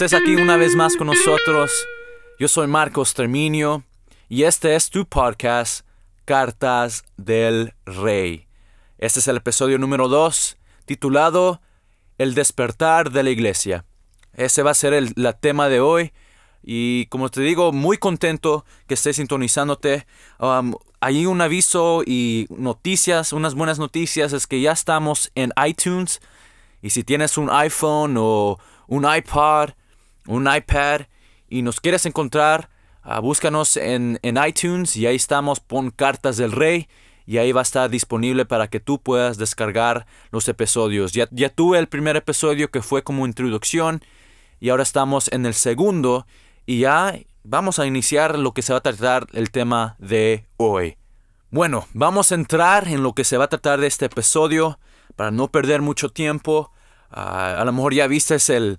estés aquí una vez más con nosotros. Yo soy Marcos Terminio y este es tu podcast Cartas del Rey. Este es el episodio número 2 titulado El despertar de la iglesia. Ese va a ser el tema de hoy y como te digo, muy contento que estés sintonizándote. Um, hay un aviso y noticias, unas buenas noticias es que ya estamos en iTunes. Y si tienes un iPhone o un iPod, un iPad y nos quieres encontrar, ah, búscanos en, iTunes y ahí estamos, pon Cartas del Rey y ahí va a estar disponible para que tú puedas descargar los episodios. Ya, ya tuve el primer episodio que fue como introducción y ahora estamos en el segundo y ya vamos a iniciar lo que se va a tratar el tema de hoy. Bueno, vamos a entrar en lo que se va a tratar de este episodio para no perder mucho tiempo. Ah, a lo mejor ya viste el,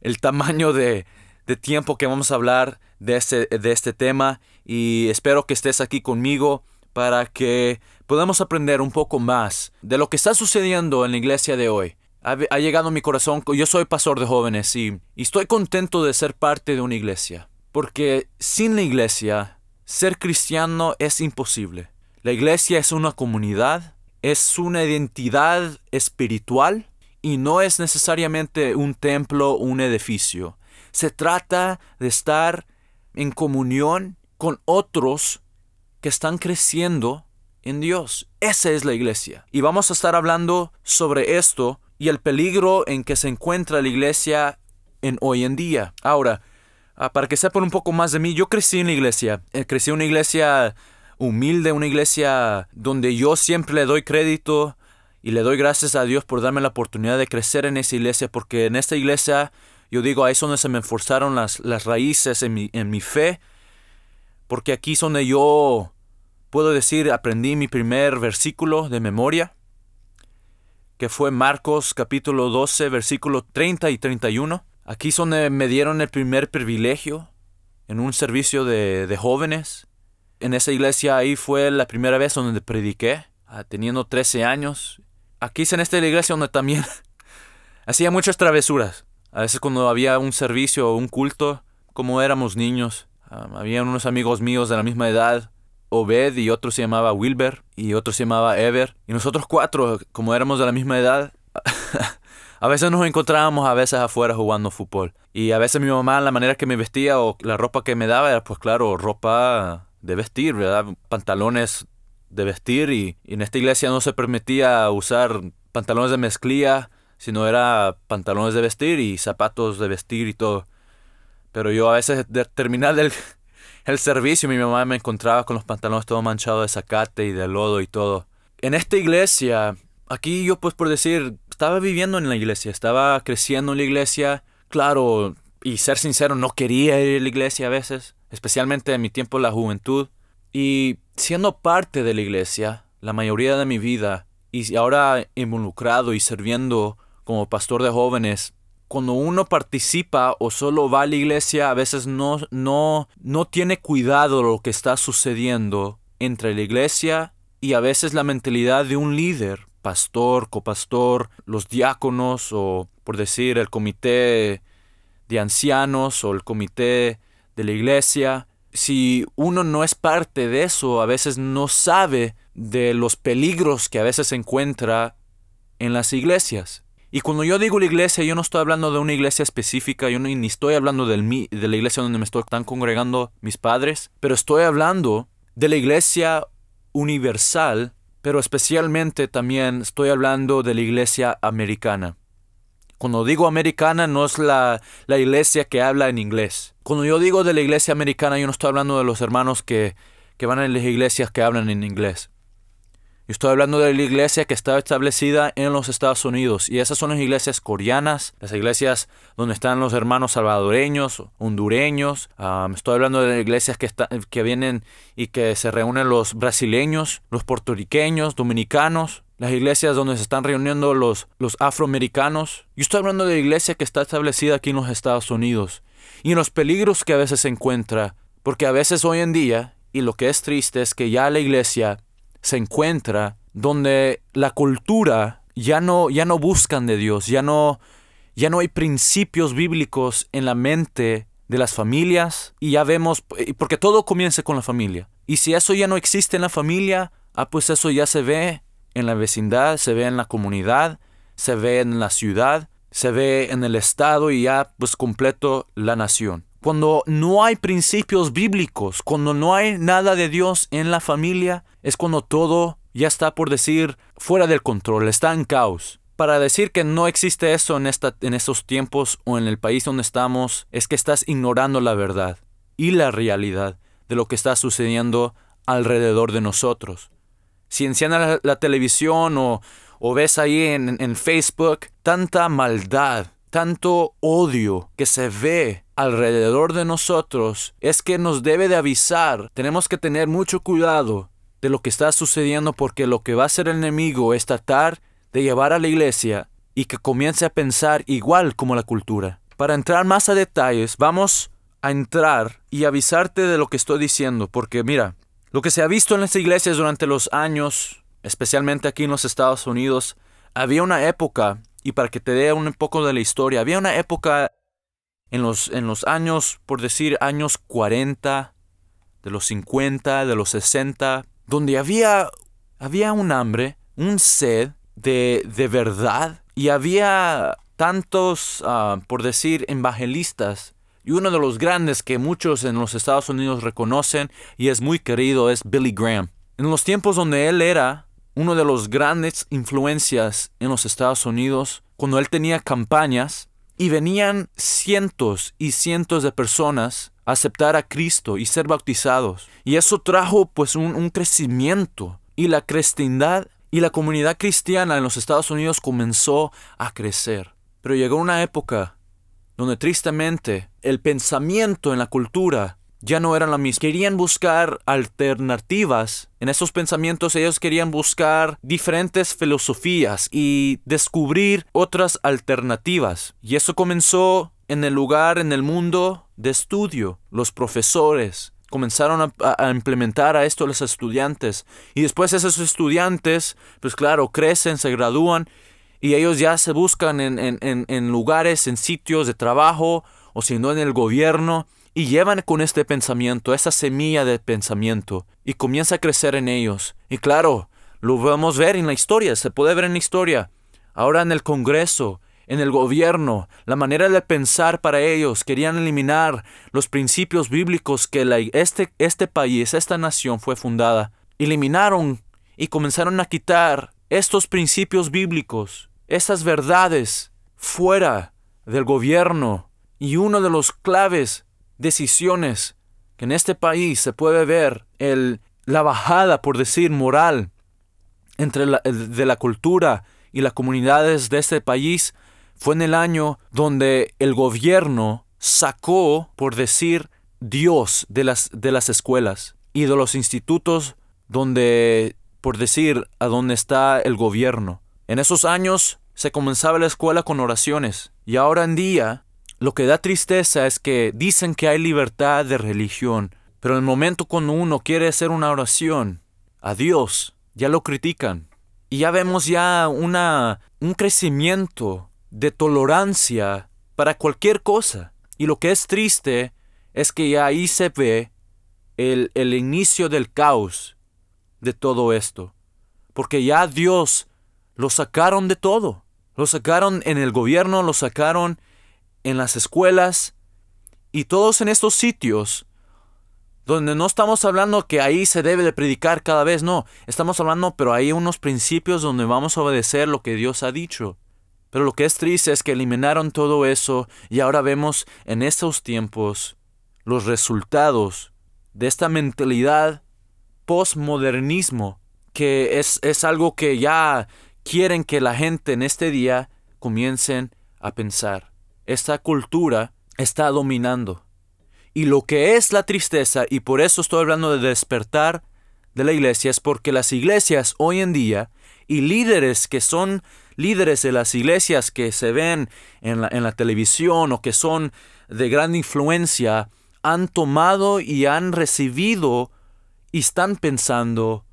el tamaño de, de, tiempo que vamos a hablar de este, de este tema y espero que estés aquí conmigo para que podamos aprender un poco más de lo que está sucediendo en la iglesia de hoy ha, llegado a mi corazón. Yo soy pastor de jóvenes y, y estoy contento de ser parte de una iglesia. Porque sin la iglesia, ser cristiano es imposible. La iglesia es una comunidad, es una identidad espiritual y no es necesariamente un templo un edificio. Se trata de estar en comunión con otros que están creciendo en Dios. Esa es la iglesia. Y vamos a estar hablando sobre esto y el peligro en que se encuentra la iglesia en hoy en día. Ahora, ah, para que sepan un poco más de mí, yo crecí en la iglesia. Eh, crecí en una iglesia humilde, una iglesia donde yo siempre le doy crédito y le doy gracias a Dios por darme la oportunidad de crecer en esa iglesia, porque en esta iglesia, yo digo, ahí es donde se me forzaron las, las raíces en mi, en mi fe, porque aquí es donde yo puedo decir, aprendí mi primer versículo de memoria que fue Marcos capítulo 12, versículo 30 y 31. Aquí es donde me dieron el primer privilegio en un servicio de, jóvenes. En esa iglesia ahí fue la primera vez donde prediqué, ah, teniendo 13 años. Aquí en esta iglesia donde también hacía muchas travesuras. A veces cuando había un servicio o un culto, como éramos niños, ah, había unos amigos míos de la misma edad Obed y otro se llamaba Wilber y otro se llamaba Ever. Y nosotros cuatro, como éramos de la misma edad, a veces nos encontrábamos a veces afuera jugando fútbol. Y a veces mi mamá, la manera que me vestía o la ropa que me daba era, pues claro, ropa de vestir, ¿verdad? Pantalones de vestir y, en esta iglesia no se permitía usar pantalones de mezclilla, sino era pantalones de vestir y zapatos de vestir y todo. Pero yo a veces de terminar del, el servicio, mi mamá me encontraba con los pantalones todo manchados de zacate y de lodo y todo. En esta iglesia, aquí yo pues por decir, estaba viviendo en la iglesia, estaba creciendo en la iglesia. Claro, y ser sincero, no quería ir a la iglesia a veces, especialmente en mi tiempo de la juventud. Y siendo parte de la iglesia, la mayoría de mi vida, y ahora involucrado y sirviendo como pastor de jóvenes, cuando uno participa o solo va a la iglesia, a veces no, no, no tiene cuidado lo que está sucediendo entre la iglesia y a veces la mentalidad de un líder, pastor, copastor, los diáconos o por decir el comité de ancianos o el comité de la iglesia. Si uno no es parte de eso, a veces no sabe de los peligros que a veces se encuentra en las iglesias. Y cuando yo digo la iglesia, yo no estoy hablando de una iglesia específica, yo ni estoy hablando de la iglesia donde me están congregando mis padres, pero estoy hablando de la iglesia universal, pero especialmente también estoy hablando de la iglesia americana. Cuando digo americana no es la, la iglesia que habla en inglés. Cuando yo digo de la iglesia americana, yo no estoy hablando de los hermanos que, que van a las iglesias que hablan en inglés estoy hablando de la iglesia que está establecida en los Estados Unidos. Y esas son las iglesias coreanas, las iglesias donde están los hermanos salvadoreños, hondureños. estoy hablando de las iglesias que, que vienen y que se reúnen los brasileños, los puertorriqueños, dominicanos. Las iglesias donde se están reuniendo los, los afroamericanos. Yo estoy hablando de la iglesia que está establecida aquí en los Estados Unidos. Y en los peligros que a veces se encuentra. Porque a veces hoy en día, y lo que es triste es que ya la iglesia se encuentra donde la cultura ya no, ya no buscan de Dios, ya no, Ya no hay principios bíblicos en la mente de las familias y ya vemos, porque todo comienza con la familia. Y si eso ya no existe en la familia, ah, pues eso ya se ve en la vecindad, se ve en la comunidad, se ve en la ciudad, se ve en el estado y ya pues completo la nación. Cuando no hay principios bíblicos, cuando no hay nada de Dios en la familia, es cuando todo ya está por decir fuera del control, está en caos. Para decir que no existe eso en, esta, en estos tiempos o en el país donde estamos, es que estás ignorando la verdad y la realidad de lo que está sucediendo alrededor de nosotros. Si enciendas la, televisión o, ves ahí en, en Facebook tanta maldad, tanto odio que se ve alrededor de nosotros, es que nos debe de avisar. Tenemos que tener mucho cuidado de lo que está sucediendo porque lo que va a hacer el enemigo es tratar de llevar a la iglesia y que comience a pensar igual como la cultura. Para entrar más a detalles, vamos a entrar y avisarte de lo que estoy diciendo, porque mira, lo que se ha visto en las iglesias durante los años, especialmente aquí en los Estados Unidos, había una época, y para que te dé un poco de la historia, había una época en los, en los años, por decir, años 40, de los 50, de los 60, donde había, había un hambre, un sed de, de verdad y había tantos, ah, por decir, evangelistas. Y uno de los grandes que muchos en los Estados Unidos reconocen y es muy querido es Billy Graham. En los tiempos donde él era uno de los grandes influencias en los Estados Unidos, cuando él tenía campañas y venían cientos y cientos de personas a aceptar a Cristo y ser bautizados. Y eso trajo pues un, crecimiento. Y la cristiandad y la comunidad cristiana en los Estados Unidos comenzó a crecer. Pero llegó una época donde tristemente el pensamiento en la cultura ya no era la misma. Querían buscar alternativas. En esos pensamientos ellos querían buscar diferentes filosofías y descubrir otras alternativas. Y eso comenzó en el lugar, en el mundo de estudio. Los profesores, comenzaron a, implementar a esto los estudiantes. Y después esos estudiantes, pues claro, crecen, se gradúan y ellos ya se buscan en, en, lugares, en sitios de trabajo o si no en el gobierno y llevan con este pensamiento, esa semilla de pensamiento y comienza a crecer en ellos. Y claro, lo vamos a ver en la historia, se puede ver en la historia. Ahora en el Congreso, en el gobierno, la manera de pensar para ellos, querían eliminar los principios bíblicos que este, este país, esta nación fue fundada. Eliminaron y comenzaron a quitar estos principios bíblicos, esas verdades fuera del gobierno. Y uno de los claves decisiones que en este país se puede ver el, la bajada, por decir, moral entre la, de la cultura y las comunidades de este país fue en el año donde el gobierno sacó, por decir, Dios de las, de las escuelas y de los institutos donde, por decir, a donde está el gobierno. En esos años se comenzaba la escuela con oraciones y ahora en día lo que da tristeza es que dicen que hay libertad de religión, pero en el momento cuando uno quiere hacer una oración a Dios, ya lo critican. Y ya vemos ya una, un crecimiento de tolerancia para cualquier cosa. Y lo que es triste es que ahí se ve el, el inicio del caos de todo esto. Porque ya Dios lo sacaron de todo. Lo sacaron en el gobierno, lo sacaron en las escuelas y todos en estos sitios donde no estamos hablando que ahí se debe de predicar cada vez, no, estamos hablando pero hay unos principios donde vamos a obedecer lo que Dios ha dicho. Pero lo que es triste es que eliminaron todo eso y ahora vemos en estos tiempos los resultados de esta mentalidad postmodernismo que es, es algo que ya quieren que la gente en este día comiencen a pensar. Esta cultura está dominando. Y lo que es la tristeza, y por eso estoy hablando de despertar de la iglesia, es porque las iglesias hoy en día y líderes que son líderes de las iglesias que se ven en la, televisión o que son de gran influencia han tomado y han recibido y están pensando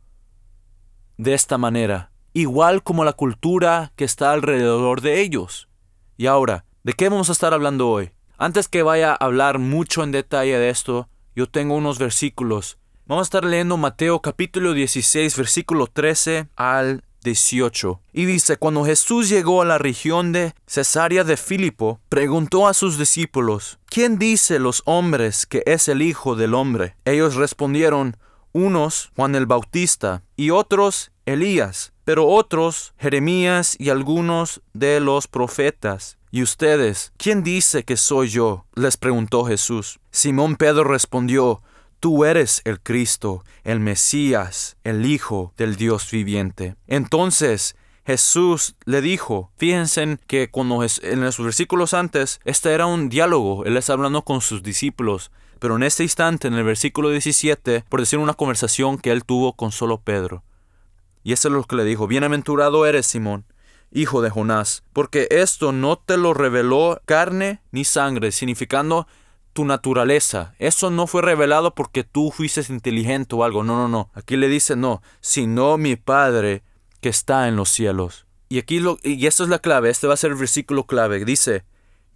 de esta manera, igual como la cultura que está alrededor de ellos. Y ahora, ¿De qué vamos a estar hablando hoy? Antes que vaya a hablar mucho en detalle de esto, yo tengo unos versículos. Vamos a estar leyendo Mateo capítulo 16, versículo 13 al 18. Y dice, cuando Jesús llegó a la región de Cesarea de Filipo, preguntó a sus discípulos, ¿quién dice los hombres que es el Hijo del Hombre? Ellos respondieron, unos Juan el Bautista y otros Elías, pero otros Jeremías y algunos de los profetas. ¿Y ustedes? ¿Quién dice que soy yo? les preguntó Jesús. Simón Pedro respondió, Tú eres el Cristo, el Mesías, el Hijo del Dios viviente. Entonces Jesús le dijo, fíjense que cuando en los versículos antes, este era un diálogo, él está hablando con sus discípulos, pero en este instante, en el versículo 17, por decir una conversación que él tuvo con solo Pedro. Y eso es lo que le dijo, bienaventurado eres Simón, hijo de Jonás, porque esto no te lo reveló carne ni sangre, significando tu naturaleza. Eso no fue revelado porque tú fuiste inteligente o algo. No, no, no. Aquí le dice no, sino mi Padre que está en los cielos. Y aquí lo, y esto es la clave, este va a ser el versículo clave. Dice,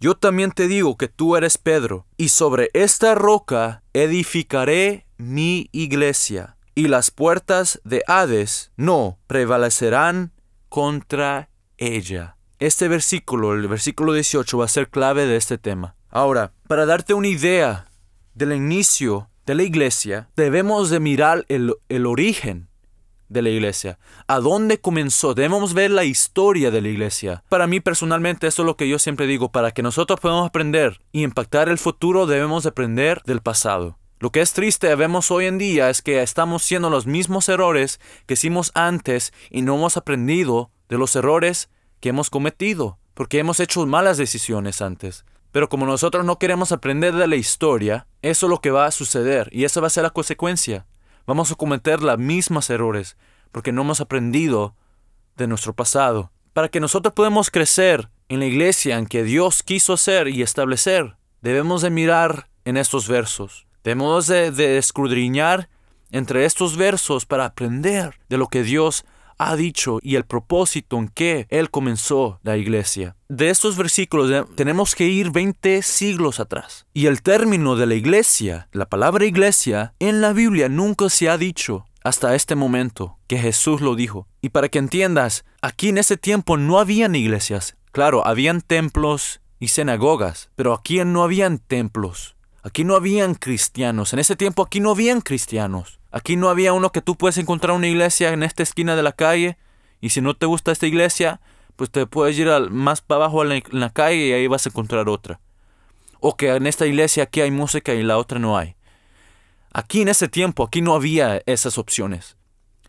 yo también te digo que tú eres Pedro, y sobre esta roca edificaré mi iglesia y las puertas de Hades no prevalecerán contra ella. Este versículo, el versículo 18, va a ser clave de este tema. Ahora, para darte una idea del inicio de la iglesia, debemos de mirar el, el origen de la iglesia. ¿A dónde comenzó? Debemos ver la historia de la iglesia. Para mí personalmente eso es lo que yo siempre digo, para que nosotros podamos aprender y impactar el futuro debemos aprender del pasado. Lo que es triste vemos hoy en día es que estamos haciendo los mismos errores que hicimos antes y no hemos aprendido de los errores que hemos cometido, porque hemos hecho malas decisiones antes. Pero como nosotros no queremos aprender de la historia, eso es lo que va a suceder y esa va a ser la consecuencia. Vamos a cometer los mismos errores porque no hemos aprendido de nuestro pasado. Para que nosotros podamos crecer en la iglesia en que Dios quiso hacer y establecer, debemos de mirar en estos versos. Debemos de, escudriñar entre estos versos para aprender de lo que Dios ha dicho y el propósito en que Él comenzó la iglesia. De estos versículos tenemos que ir 20 siglos atrás. Y el término de la iglesia, la palabra iglesia, en la Biblia nunca se ha dicho hasta este momento que Jesús lo dijo. Y para que entiendas, aquí en ese tiempo no habían iglesias. Claro, habían templos y sinagogas, pero aquí no habían templos. Aquí no habían cristianos. En ese tiempo aquí no habían cristianos. Aquí no había uno que tú puedes encontrar una iglesia en esta esquina de la calle y si no te gusta esta iglesia, pues te puedes ir al, más para abajo en la, calle y ahí vas a encontrar otra. O que en esta iglesia aquí hay música y la otra no hay. Aquí en ese tiempo, aquí no había esas opciones.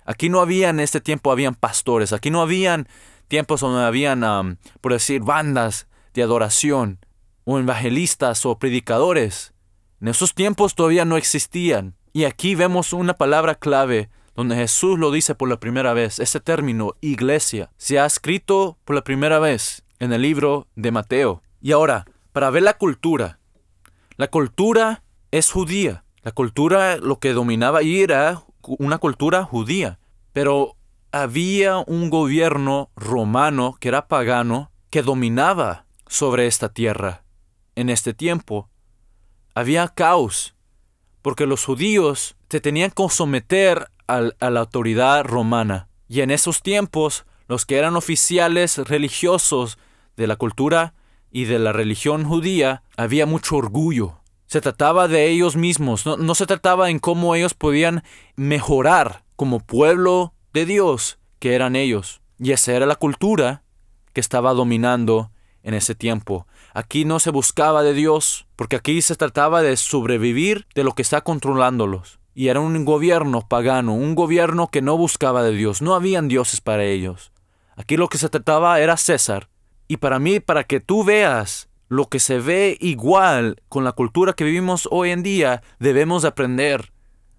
Aquí no había en este tiempo, habían pastores. Aquí no habían tiempos donde habían, por decir, bandas de adoración o evangelistas o predicadores. En esos tiempos todavía no existían. Y aquí vemos una palabra clave donde Jesús lo dice por la primera vez. Ese término, iglesia, se ha escrito por la primera vez en el libro de Mateo. Y ahora, para ver la cultura. La cultura es judía. La cultura, lo que dominaba ahí era una cultura judía. Pero había un gobierno romano que era pagano que dominaba sobre esta tierra en este tiempo había caos, porque los judíos se tenían que someter a la autoridad romana. Y en esos tiempos, los que eran oficiales religiosos de la cultura y de la religión judía, había mucho orgullo. Se trataba de ellos mismos, no, no se trataba en cómo ellos podían mejorar como pueblo de Dios que eran ellos. Y esa era la cultura que estaba dominando en ese tiempo. Aquí no se buscaba de Dios, porque aquí se trataba de sobrevivir de lo que está controlándolos. Y era un gobierno pagano, un gobierno que no buscaba de Dios, no habían dioses para ellos. Aquí lo que se trataba era César. Y para mí, para que tú veas lo que se ve igual con la cultura que vivimos hoy en día, debemos aprender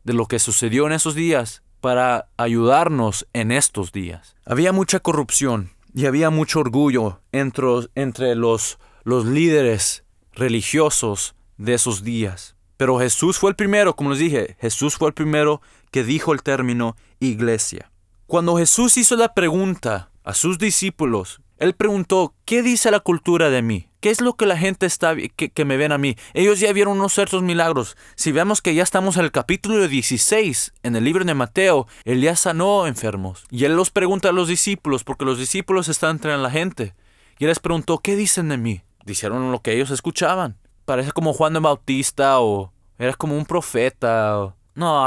de lo que sucedió en esos días para ayudarnos en estos días. Había mucha corrupción y había mucho orgullo entre, entre los los líderes religiosos de esos días. Pero Jesús fue el primero, como les dije, Jesús fue el primero que dijo el término iglesia. Cuando Jesús hizo la pregunta a sus discípulos, él preguntó, ¿qué dice la cultura de mí? ¿Qué es lo que la gente está que, que, me ven a mí? Ellos ya vieron unos ciertos milagros. Si vemos que ya estamos en el capítulo 16, en el libro de Mateo, él ya sanó enfermos. Y él los pregunta a los discípulos, porque los discípulos están entre la gente. Y él les preguntó, ¿qué dicen de mí? Dijeron lo que ellos escuchaban. Parece como Juan de Bautista o eres como un profeta. O, no,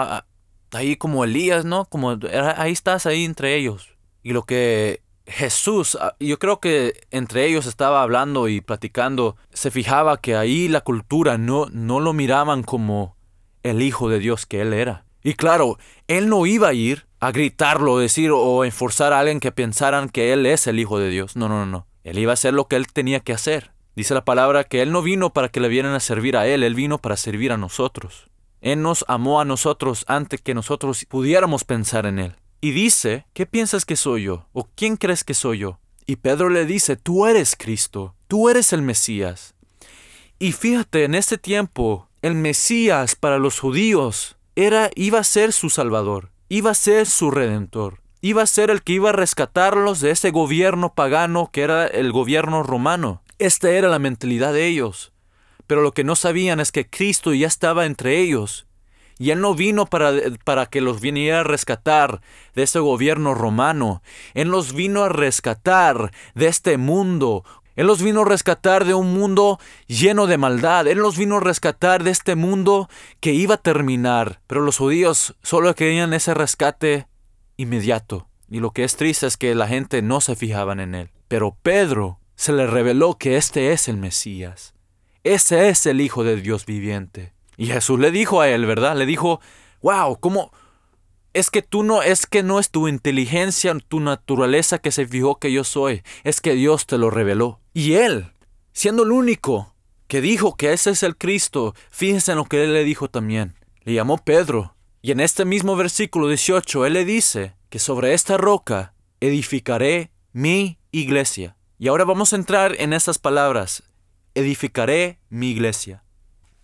ahí como Elías, ¿no? Como ahí estás ahí entre ellos. Y lo que Jesús, ah, yo creo que entre ellos estaba hablando y platicando, se fijaba que ahí la cultura no, no lo miraban como el Hijo de Dios que él era. Y claro, él no iba a ir a gritarlo, decir o enforzar a alguien que pensaran que él es el Hijo de Dios. No, no, no. Él iba a hacer lo que él tenía que hacer. Dice la palabra que él no vino para que le vieran a servir a él, él vino para servir a nosotros. Él nos amó a nosotros antes que nosotros pudiéramos pensar en él y dice, ¿qué piensas que soy yo? ¿O quién crees que soy yo? Y Pedro le dice, tú eres Cristo, tú eres el Mesías. Y fíjate, en este tiempo, el Mesías para los judíos era, iba a ser su Salvador, iba a ser su Redentor, iba a ser el que iba a rescatarlos de ese gobierno pagano que era el gobierno romano. Esta era la mentalidad de ellos. Pero lo que no sabían es que Cristo ya estaba entre ellos y Él no vino para, para, que los viniera a rescatar de ese gobierno romano. Él los vino a rescatar de este mundo. Él los vino a rescatar de un mundo lleno de maldad. Él los vino a rescatar de este mundo que iba a terminar. Pero los judíos solo querían ese rescate inmediato. Y lo que es triste es que la gente no se fijaban en él. Pero Pedro se le reveló que este es el Mesías. Ese es el Hijo de Dios viviente. Y Jesús le dijo a él, ¿verdad? Le dijo, wow, ¿cómo? Es que tú no, es que no es tu inteligencia, tu naturaleza que se fijó que yo soy, es que Dios te lo reveló. Y él, siendo el único que dijo que ese es el Cristo, fíjense en lo que él le dijo también. Le llamó Pedro. Y en este mismo versículo 18, él le dice que sobre esta roca edificaré mi iglesia. Y ahora vamos a entrar en estas palabras. Edificaré mi iglesia.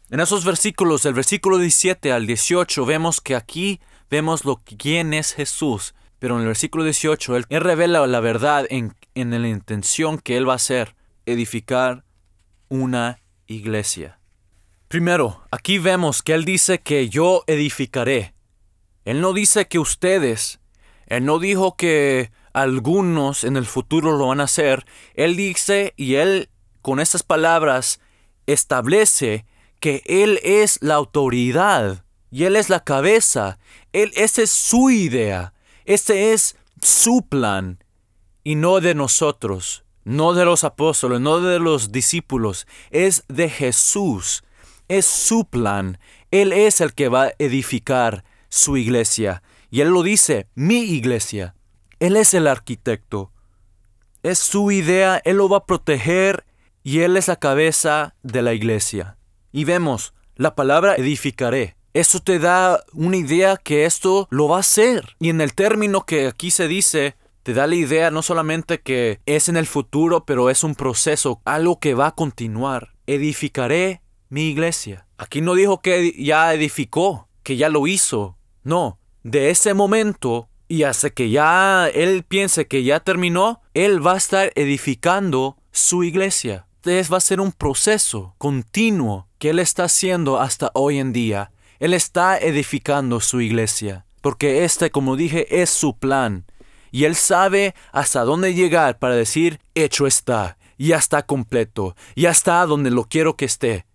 En esos versículos, del versículo 17 al 18, vemos que aquí vemos lo quién es Jesús. Pero en el versículo 18, él, revela la verdad en, en la intención que él va a hacer, edificar una iglesia. Primero, aquí vemos que él dice que yo edificaré. Él no dice que ustedes, él no dijo que algunos en el futuro lo van a hacer. Él dice y él con estas palabras establece que Él es la autoridad y Él es la cabeza. Él, esa es su idea. Ese es su plan. Y no de nosotros, no de los apóstoles, no de los discípulos. Es de Jesús. Es su plan. Él es el que va a edificar su iglesia. Y Él lo dice, mi iglesia. Él es el arquitecto. Es su idea, Él lo va a proteger y Él es la cabeza de la iglesia. Y vemos, la palabra edificaré. Eso te da una idea que esto lo va a hacer. Y en el término que aquí se dice, te da la idea no solamente que es en el futuro, pero es un proceso, algo que va a continuar. Edificaré mi iglesia. Aquí no dijo que ya edificó, que ya lo hizo. No, de ese momento y hasta que ya él piense que ya terminó, él va a estar edificando su iglesia. Entonces va a ser un proceso continuo que Él está haciendo hasta hoy en día. Él está edificando su iglesia, porque este, como dije, es su plan. Y Él sabe hasta dónde llegar para decir, hecho está, ya está completo, ya está donde lo quiero que esté.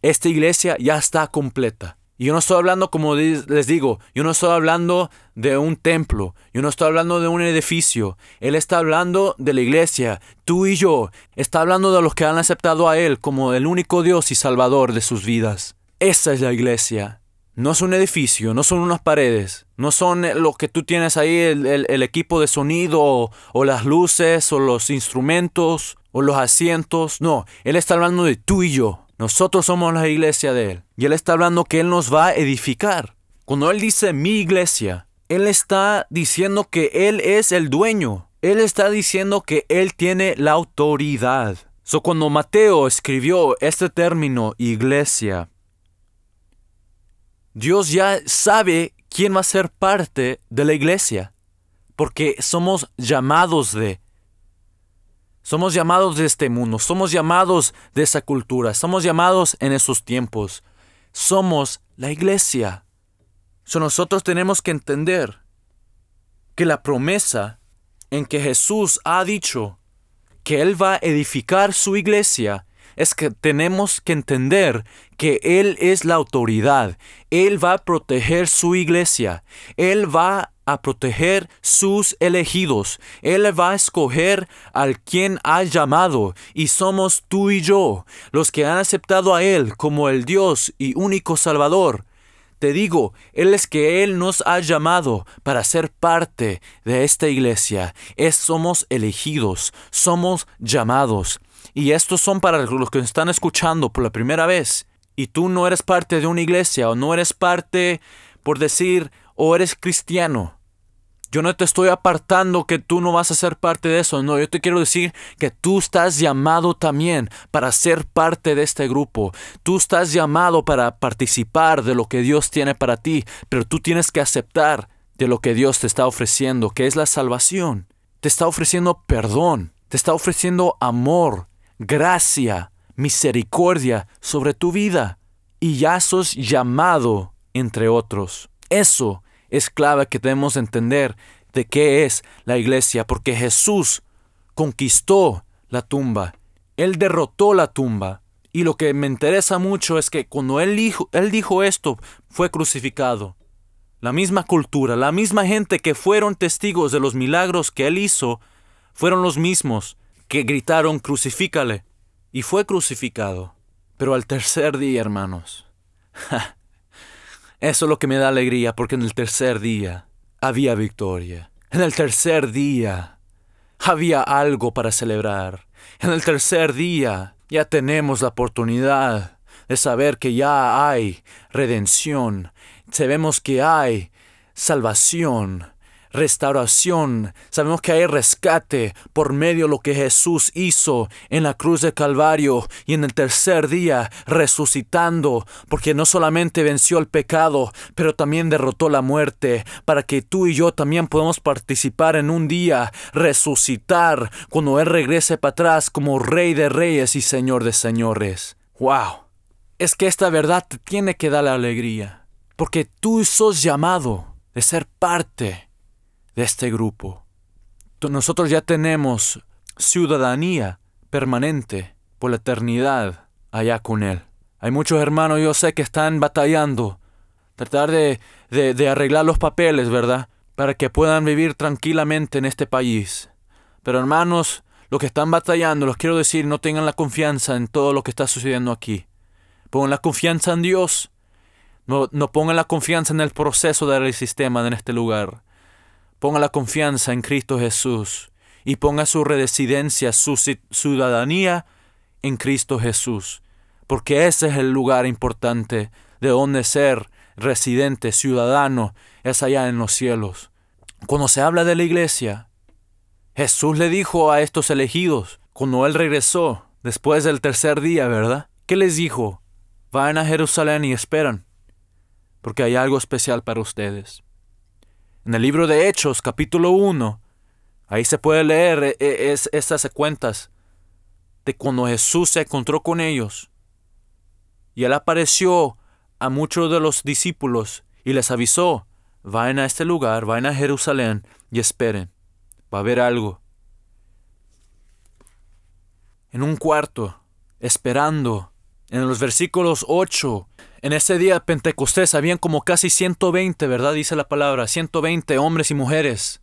Esta iglesia ya está completa. Y yo no estoy hablando, como les digo, yo no estoy hablando de un templo, yo no estoy hablando de un edificio. Él está hablando de la iglesia, tú y yo. Está hablando de los que han aceptado a Él como el único Dios y Salvador de sus vidas. Esa es la iglesia. No es un edificio, no son unas paredes, no son lo que tú tienes ahí, el, equipo de sonido o las luces o los instrumentos o los asientos. No, Él está hablando de tú y yo. Nosotros somos la iglesia de Él. Y Él está hablando que Él nos va a edificar. Cuando Él dice mi iglesia, Él está diciendo que Él es el dueño. Él está diciendo que Él tiene la autoridad. So, cuando Mateo escribió este término iglesia, Dios ya sabe quién va a ser parte de la iglesia, porque somos llamados de. Somos llamados de este mundo, somos llamados de esa cultura, somos llamados en esos tiempos. Somos la iglesia. So nosotros tenemos que entender que la promesa en que Jesús ha dicho que Él va a edificar su iglesia es que tenemos que entender que Él es la autoridad. Él va a proteger su iglesia. Él va a proteger sus elegidos. Él va a escoger al quien ha llamado. Y somos tú y yo, los que han aceptado a Él como el Dios y único Salvador. Te digo, Él es que Él nos ha llamado para ser parte de esta iglesia. Es, somos elegidos, somos llamados. Y estos son para los que están escuchando por la primera vez. Y tú no eres parte de una iglesia o no eres parte, por decir, o eres cristiano. Yo no te estoy apartando que tú no vas a ser parte de eso. No, yo te quiero decir que tú estás llamado también para ser parte de este grupo. Tú estás llamado para participar de lo que Dios tiene para ti, pero tú tienes que aceptar de lo que Dios te está ofreciendo, que es la salvación. Te está ofreciendo perdón, te está ofreciendo amor, gracia, misericordia sobre tu vida. Y ya sos llamado, entre otros. Eso es clave que debemos entender de qué es la iglesia, porque Jesús conquistó la tumba, Él derrotó la tumba. Y lo que me interesa mucho es que cuando Él dijo, él dijo esto, fue crucificado. La misma cultura, la misma gente que fueron testigos de los milagros que Él hizo, fueron los mismos que gritaron crucifícale. Y fue crucificado. Pero al tercer día, hermanos, Eso es lo que me da alegría porque en el tercer día había victoria. En el tercer día había algo para celebrar. En el tercer día ya tenemos la oportunidad de saber que ya hay redención. Sabemos que hay salvación restauración. Sabemos que hay rescate por medio de lo que Jesús hizo en la cruz de Calvario y en el tercer día resucitando, porque no solamente venció el pecado, pero también derrotó la muerte, para que tú y yo también podamos participar en un día, resucitar cuando Él regrese para atrás como Rey de Reyes y Señor de Señores. ¡Wow! Es que esta verdad te tiene que dar la alegría, porque tú sos llamado de ser parte de este grupo. Nosotros ya tenemos ciudadanía permanente por la eternidad allá con Él. Hay muchos hermanos, yo sé, que están batallando, tratar de, de, arreglar los papeles, ¿verdad? Para que puedan vivir tranquilamente en este país. Pero hermanos, los que están batallando, los quiero decir, no tengan la confianza en todo lo que está sucediendo aquí. Pongan la confianza en Dios. No, no pongan la confianza en el proceso del sistema en este lugar. Ponga la confianza en Cristo Jesús y ponga su residencia, su ciudadanía en Cristo Jesús, porque ese es el lugar importante de donde ser residente, ciudadano, es allá en los cielos. Cuando se habla de la iglesia, Jesús le dijo a estos elegidos, cuando Él regresó, después del tercer día, ¿verdad? ¿Qué les dijo? Vayan a Jerusalén y esperan, porque hay algo especial para ustedes. En el libro de Hechos, capítulo 1, ahí se puede leer eh, eh, estas cuentas de cuando Jesús se encontró con ellos. Y él apareció a muchos de los discípulos y les avisó, vayan a este lugar, vayan a Jerusalén y esperen, va a haber algo. En un cuarto, esperando, en los versículos 8 en ese día Pentecostés habían como casi 120, ¿verdad? Dice la palabra, 120 hombres y mujeres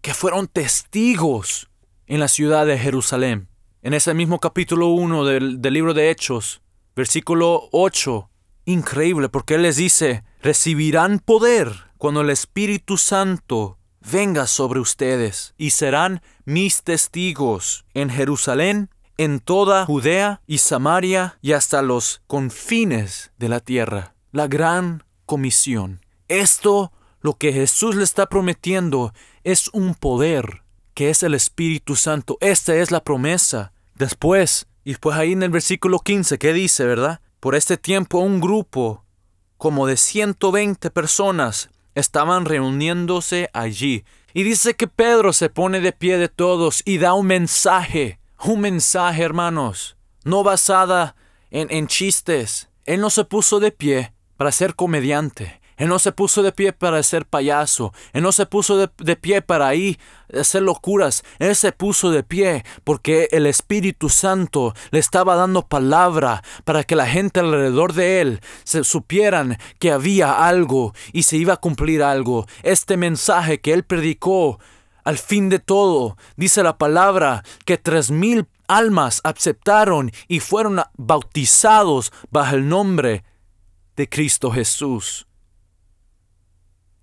que fueron testigos en la ciudad de Jerusalén. En ese mismo capítulo 1 del, del libro de Hechos, versículo 8, increíble porque Él les dice, recibirán poder cuando el Espíritu Santo venga sobre ustedes y serán mis testigos en Jerusalén, en toda Judea y Samaria y hasta los confines de la tierra. La gran comisión. Esto, lo que Jesús le está prometiendo, es un poder que es el Espíritu Santo. Esta es la promesa. Después, y pues ahí en el versículo 15, ¿qué dice, verdad? Por este tiempo un grupo como de 120 personas estaban reuniéndose allí. Y dice que Pedro se pone de pie de todos y da un mensaje Un mensaje, hermanos, no basada en, en chistes. Él no se puso de pie para ser comediante. Él no se puso de pie para ser payaso. Él no se puso de, pie para ir a hacer locuras. Él se puso de pie porque el Espíritu Santo le estaba dando palabra para que la gente alrededor de él se supieran que había algo y se iba a cumplir algo. Este mensaje que él predicó al fin de todo, dice la palabra que tres mil almas aceptaron y fueron bautizados bajo el nombre de Cristo Jesús.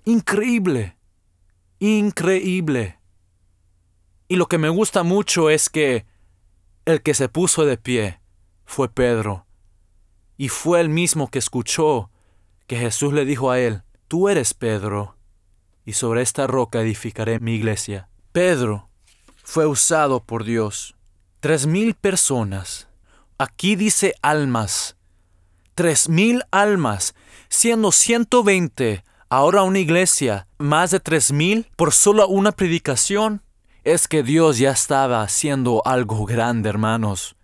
Increíble, increíble. Y lo que me gusta mucho es que el que se puso de pie fue Pedro. Y fue el mismo que escuchó que Jesús le dijo a él, Tú eres Pedro, y sobre esta roca edificaré mi iglesia. Pedro fue usado por Dios. Tres mil personas. Aquí dice almas. Tres mil almas, siendo ciento veinte Ahora una iglesia, más de tres mil por solo una predicación. Es que Dios ya estaba haciendo algo grande, hermanos.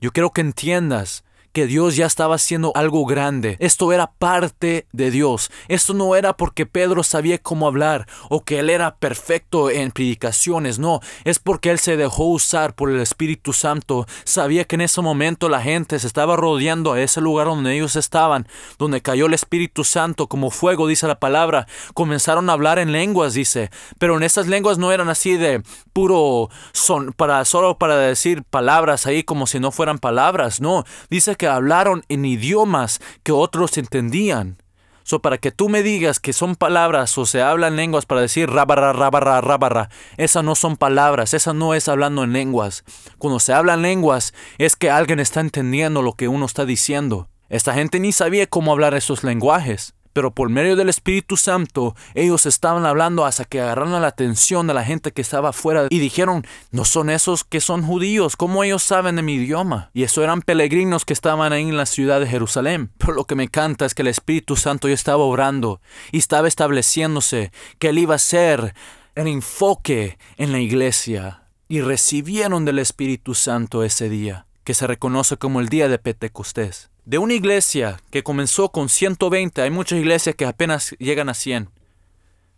Yo quiero que entiendas que Dios ya estaba haciendo algo grande. Esto era parte de Dios. Esto no era porque Pedro sabía cómo hablar o que él era perfecto en predicaciones. No, es porque él se dejó usar por el Espíritu Santo. Sabía que en ese momento la gente se estaba rodeando a ese lugar donde ellos estaban, donde cayó el Espíritu Santo como fuego, dice la palabra. Comenzaron a hablar en lenguas, dice. Pero en esas lenguas no eran así de puro son para solo para decir palabras ahí como si no fueran palabras. No, dice que hablaron en idiomas que otros entendían. So, para que tú me digas que son palabras o se hablan lenguas para decir rabarra, rabarra, rabarra, esas no son palabras, esa no es hablando en lenguas. Cuando se hablan lenguas es que alguien está entendiendo lo que uno está diciendo. Esta gente ni sabía cómo hablar esos lenguajes pero por medio del Espíritu Santo ellos estaban hablando hasta que agarraron la atención de la gente que estaba afuera y dijeron, no son esos que son judíos, ¿cómo ellos saben de mi idioma? Y eso eran peregrinos que estaban ahí en la ciudad de Jerusalén. Pero lo que me encanta es que el Espíritu Santo ya estaba obrando y estaba estableciéndose que él iba a ser el enfoque en la iglesia. Y recibieron del Espíritu Santo ese día, que se reconoce como el día de Pentecostés de una iglesia que comenzó con 120, hay muchas iglesias que apenas llegan a 100.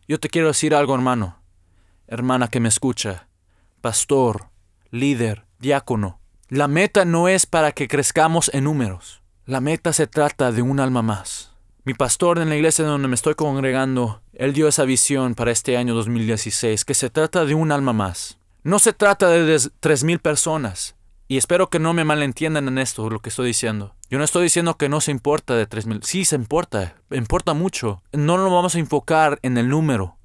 Yo te quiero decir algo, hermano, hermana que me escucha, pastor, líder, diácono. La meta no es para que crezcamos en números. La meta se trata de un alma más. Mi pastor en la iglesia donde me estoy congregando, él dio esa visión para este año 2016, que se trata de un alma más. No se trata de 3.000 personas, y espero que no me malentiendan en esto, lo que estoy diciendo. Yo no estoy diciendo que no se importa de 3.000. Sí, se importa. Importa mucho. No lo vamos a enfocar en el número.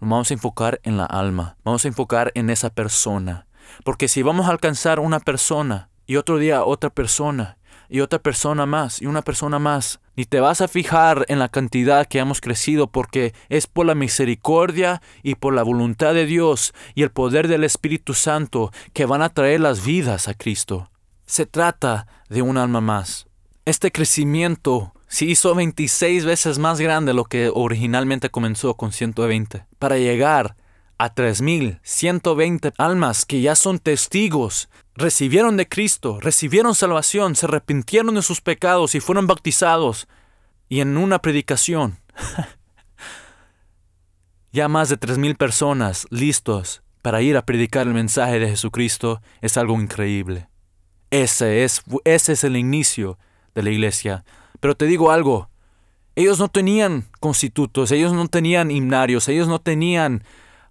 Lo vamos a enfocar en la alma. Vamos a enfocar en esa persona. Porque si vamos a alcanzar una persona y otro día otra persona y otra persona más y una persona más. Ni te vas a fijar en la cantidad que hemos crecido porque es por la misericordia y por la voluntad de Dios y el poder del Espíritu Santo que van a traer las vidas a Cristo. Se trata de un alma más. Este crecimiento se hizo 26 veces más grande de lo que originalmente comenzó con 120 para llegar a 3.120 almas que ya son testigos recibieron de Cristo, recibieron salvación, se arrepintieron de sus pecados y fueron bautizados. Y en una predicación, ya más de tres mil personas listos para ir a predicar el mensaje de Jesucristo es algo increíble. Ese es, ese es el inicio de la iglesia. Pero te digo algo, ellos no tenían constitutos, ellos no tenían himnarios, ellos no tenían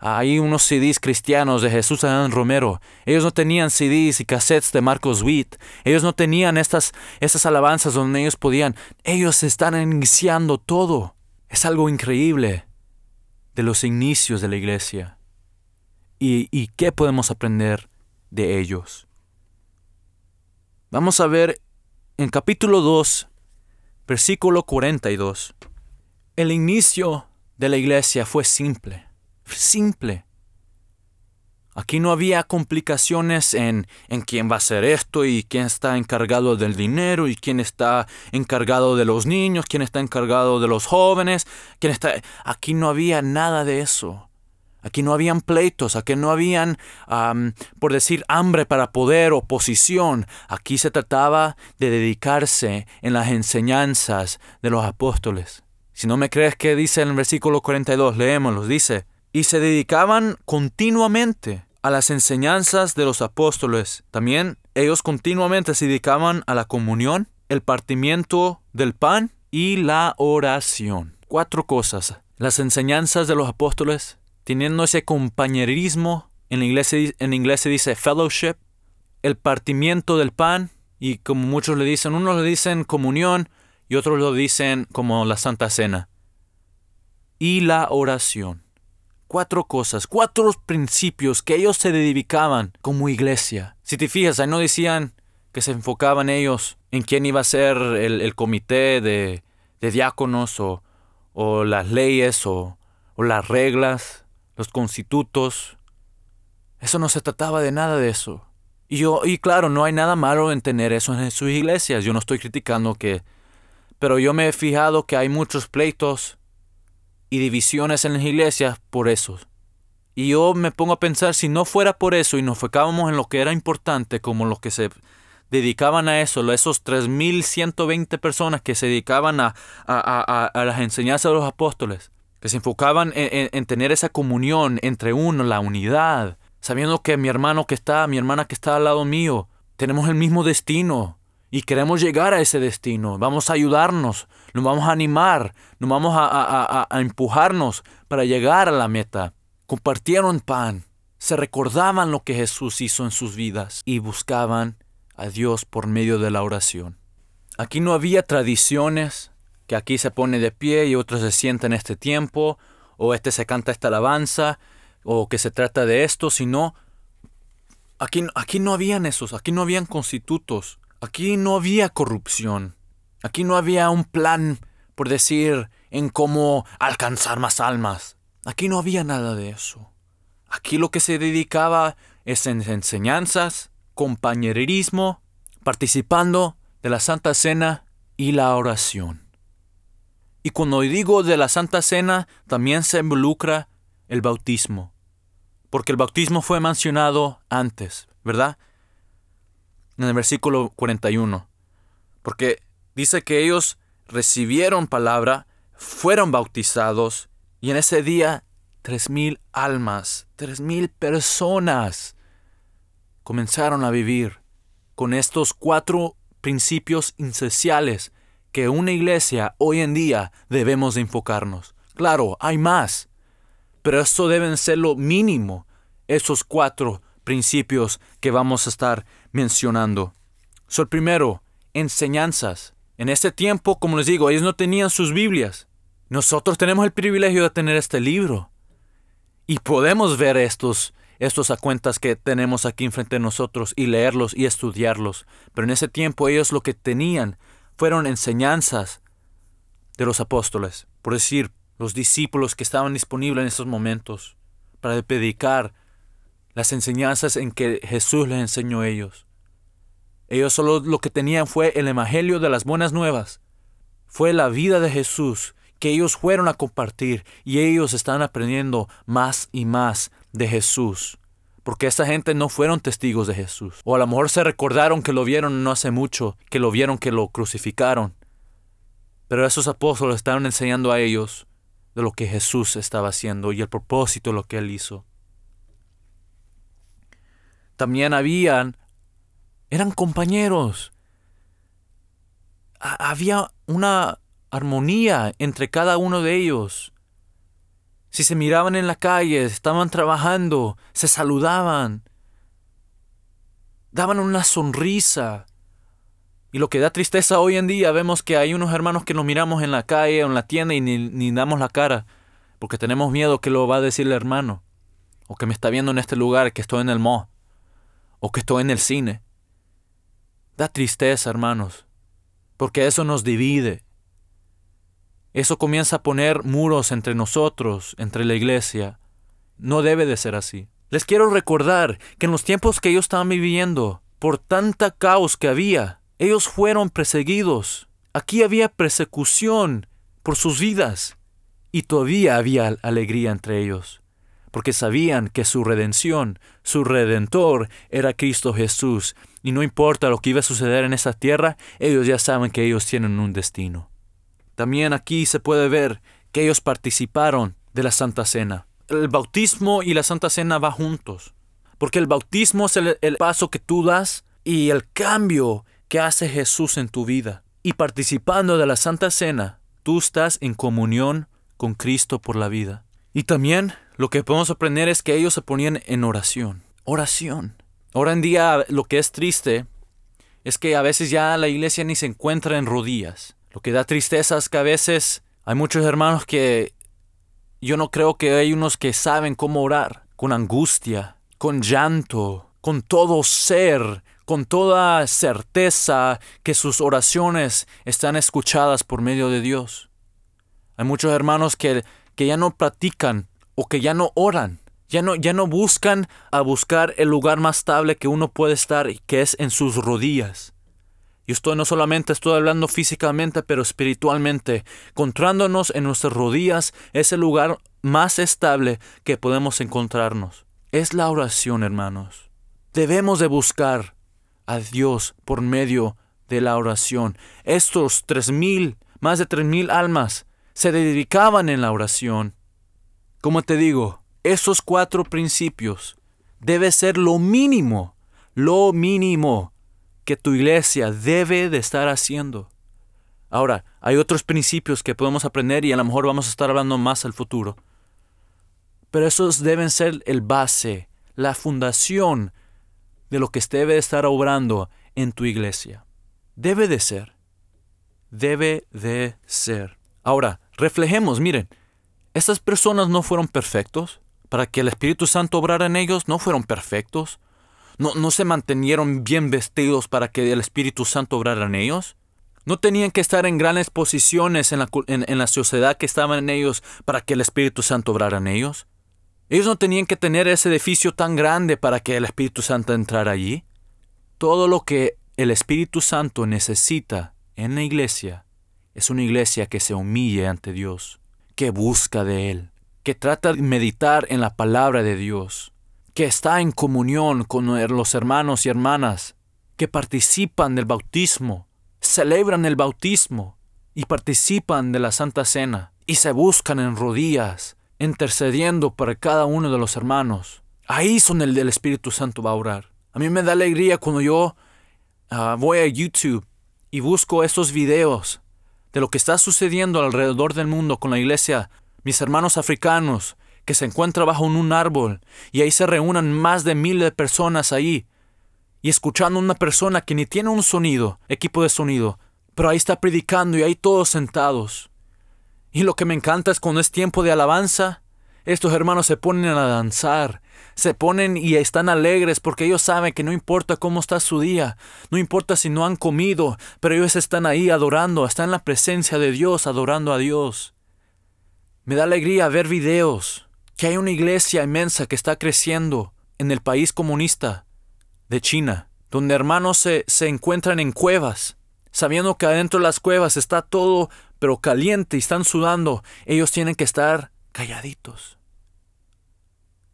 hay unos CDs cristianos de Jesús Adán Romero. Ellos no tenían CDs y cassettes de Marcos Witt. Ellos no tenían estas, estas alabanzas donde ellos podían. Ellos están iniciando todo. Es algo increíble de los inicios de la iglesia. ¿Y, y qué podemos aprender de ellos? Vamos a ver en capítulo 2, versículo 42. El inicio de la iglesia fue simple simple. Aquí no había complicaciones en, en quién va a hacer esto y quién está encargado del dinero y quién está encargado de los niños, quién está encargado de los jóvenes, quién está... Aquí no había nada de eso. Aquí no habían pleitos, aquí no habían, por decir, hambre para poder o posición. Aquí se trataba de dedicarse en las enseñanzas de los apóstoles. Si no me crees que dice en el versículo 42, leémoslo, dice, y se dedicaban continuamente a las enseñanzas de los apóstoles. También ellos continuamente se dedicaban a la comunión, el partimiento del pan y la oración. Cuatro cosas. Las enseñanzas de los apóstoles, teniendo ese compañerismo, en inglés, en inglés se dice fellowship, el partimiento del pan, y como muchos le dicen, unos le dicen comunión y otros lo dicen como la Santa Cena. Y la oración. Cuatro cosas, cuatro principios que ellos se dedicaban como iglesia. Si te fijas, ahí no decían que se enfocaban ellos en quién iba a ser el, comité de, diáconos o, o las leyes o, o las reglas los constitutos. Eso no se trataba de nada de eso. Y yo, y claro, no hay nada malo en tener eso en sus iglesias. Yo no estoy criticando que. Pero yo me he fijado que hay muchos pleitos y divisiones en las iglesias por eso. Y yo me pongo a pensar, si no fuera por eso y nos enfocábamos en lo que era importante, como los que se dedicaban a eso, esos 3.120 personas que se dedicaban a, a, a las enseñanzas de los apóstoles, que se enfocaban en, tener esa comunión entre uno, la unidad, sabiendo que mi hermano que está, mi hermana que está al lado mío, tenemos el mismo destino y queremos llegar a ese destino. Vamos a ayudarnos, nos vamos a animar, nos vamos a, a empujarnos para llegar a la meta. Compartieron pan, se recordaban lo que Jesús hizo en sus vidas y buscaban a Dios por medio de la oración. Aquí no había tradiciones, que aquí se pone de pie y otros se sienten este tiempo, o este se canta esta alabanza, o que se trata de esto, sino aquí, aquí no habían esos, aquí no habían constitutos, aquí no había corrupción, aquí no había un plan, por decir, en cómo alcanzar más almas. Aquí no había nada de eso. Aquí lo que se dedicaba es en enseñanzas, compañerismo, participando de la Santa Cena y la oración. Y cuando digo de la Santa Cena, también se involucra el bautismo. Porque el bautismo fue mencionado antes, ¿verdad? En el versículo 41. Porque dice que ellos recibieron palabra, fueron bautizados, y en ese día tres mil almas, tres mil personas comenzaron a vivir con estos cuatro principios esenciales que una iglesia hoy en día debemos de enfocarnos. Claro, hay más, pero esto deben ser lo mínimo, esos cuatro principios que vamos a estar mencionando. So, el primero, enseñanzas. En este tiempo, como les digo, ellos no tenían sus Biblias. Nosotros tenemos el privilegio de tener este libro. Y podemos ver estos, estos a cuentas que tenemos aquí enfrente de nosotros y leerlos y estudiarlos. Pero en ese tiempo ellos lo que tenían fueron enseñanzas de los apóstoles, por decir, los discípulos que estaban disponibles en esos momentos para predicar las enseñanzas en que Jesús les enseñó a ellos. Ellos solo lo que tenían fue el Evangelio de las buenas nuevas. Fue la vida de Jesús que ellos fueron a compartir y ellos están aprendiendo más y más de Jesús. Porque esa gente no fueron testigos de Jesús. O a lo mejor se recordaron que lo vieron no hace mucho, que lo vieron que lo crucificaron. Pero esos apóstoles estaban enseñando a ellos de lo que Jesús estaba haciendo y el propósito de lo que él hizo. También habían, eran compañeros. había una armonía entre cada uno de ellos. Si se miraban en la calle, estaban trabajando, se saludaban, daban una sonrisa. Y lo que da tristeza hoy en día, vemos que hay unos hermanos que nos miramos en la calle o en la tienda y ni, damos la cara, porque tenemos miedo que lo va a decir el hermano, o que me está viendo en este lugar, que estoy en el mall, o que estoy en el cine. Da tristeza, hermanos, porque eso nos divide. Eso comienza a poner muros entre nosotros, entre la iglesia. No debe de ser así. Les quiero recordar que en los tiempos que ellos estaban viviendo, por tanta caos que había, ellos fueron perseguidos. Aquí había persecución por sus vidas y todavía había alegría entre ellos. porque sabían que su redención, su redentor, era Cristo Jesús, y no importa lo que iba a suceder en esa tierra, ellos ya saben que ellos tienen un destino. También aquí se puede ver que ellos participaron de la Santa Cena. El bautismo y la Santa Cena van juntos, porque el bautismo es el, el paso que tú das y el cambio que hace Jesús en tu vida. Y participando de la Santa Cena, tú estás en comunión con Cristo por la vida. Y también lo que podemos aprender es que ellos se ponían en oración. Oración. Ahora en día lo que es triste es que a veces ya la iglesia ni se encuentra en rodillas. Lo que da tristeza es que a veces hay muchos hermanos que yo no creo que hay unos que saben cómo orar, con angustia, con llanto, con todo ser, con toda certeza que sus oraciones están escuchadas por medio de Dios. Hay muchos hermanos que, que ya no practican o que ya no oran, ya no, ya no buscan a buscar el lugar más estable que uno puede estar, que es en sus rodillas. Y estoy no solamente estoy hablando físicamente, pero espiritualmente. Encontrándonos en nuestras rodillas es el lugar más estable que podemos encontrarnos. Es la oración, hermanos. Debemos de buscar a Dios por medio de la oración. Estos tres mil, más de tres mil almas se dedicaban en la oración. Como te digo, esos cuatro principios debe ser lo mínimo, lo mínimo que tu iglesia debe de estar haciendo. Ahora, hay otros principios que podemos aprender y a lo mejor vamos a estar hablando más al futuro. Pero esos deben ser el base, la fundación de lo que debe de estar obrando en tu iglesia. Debe de ser. Debe de ser. Ahora, reflejemos, miren, estas personas no fueron perfectos. Para que el Espíritu Santo obrara en ellos, no fueron perfectos. No, no se mantenieron bien vestidos para que el Espíritu Santo obrara en ellos. No tenían que estar en grandes posiciones en la, en la sociedad que estaban en ellos para que el Espíritu Santo obrara en ellos. Ellos no tenían que tener ese edificio tan grande para que el Espíritu Santo entrara allí. Todo lo que el Espíritu Santo necesita en la iglesia es una iglesia que se humille ante Dios, que busca de Él, que trata de meditar en la palabra de Dios, que está en comunión con los hermanos y hermanas, que participan del bautismo, celebran el bautismo y participan de la Santa Cena y se buscan en rodillas intercediendo para cada uno de los hermanos. Ahí son el del Espíritu Santo a orar. A mí me da alegría cuando yo ah, voy a YouTube y busco estos videos de lo que está sucediendo alrededor del mundo con la iglesia, mis hermanos africanos, que se encuentran bajo un árbol y ahí se reúnan más de miles de personas ahí y escuchando una persona que ni tiene un sonido, equipo de sonido, pero ahí está predicando y ahí todos sentados. Y lo que me encanta es cuando es tiempo de alabanza, estos hermanos se ponen a danzar, se ponen y están alegres porque ellos saben que no importa cómo está su día, no importa si no han comido, pero ellos están ahí adorando, están en la presencia de Dios, adorando a Dios. Me da alegría ver videos que hay una iglesia inmensa que está creciendo en el país comunista de China, donde hermanos se, se encuentran en cuevas, sabiendo que adentro de las cuevas está todo pero caliente y están sudando, ellos tienen que estar calladitos.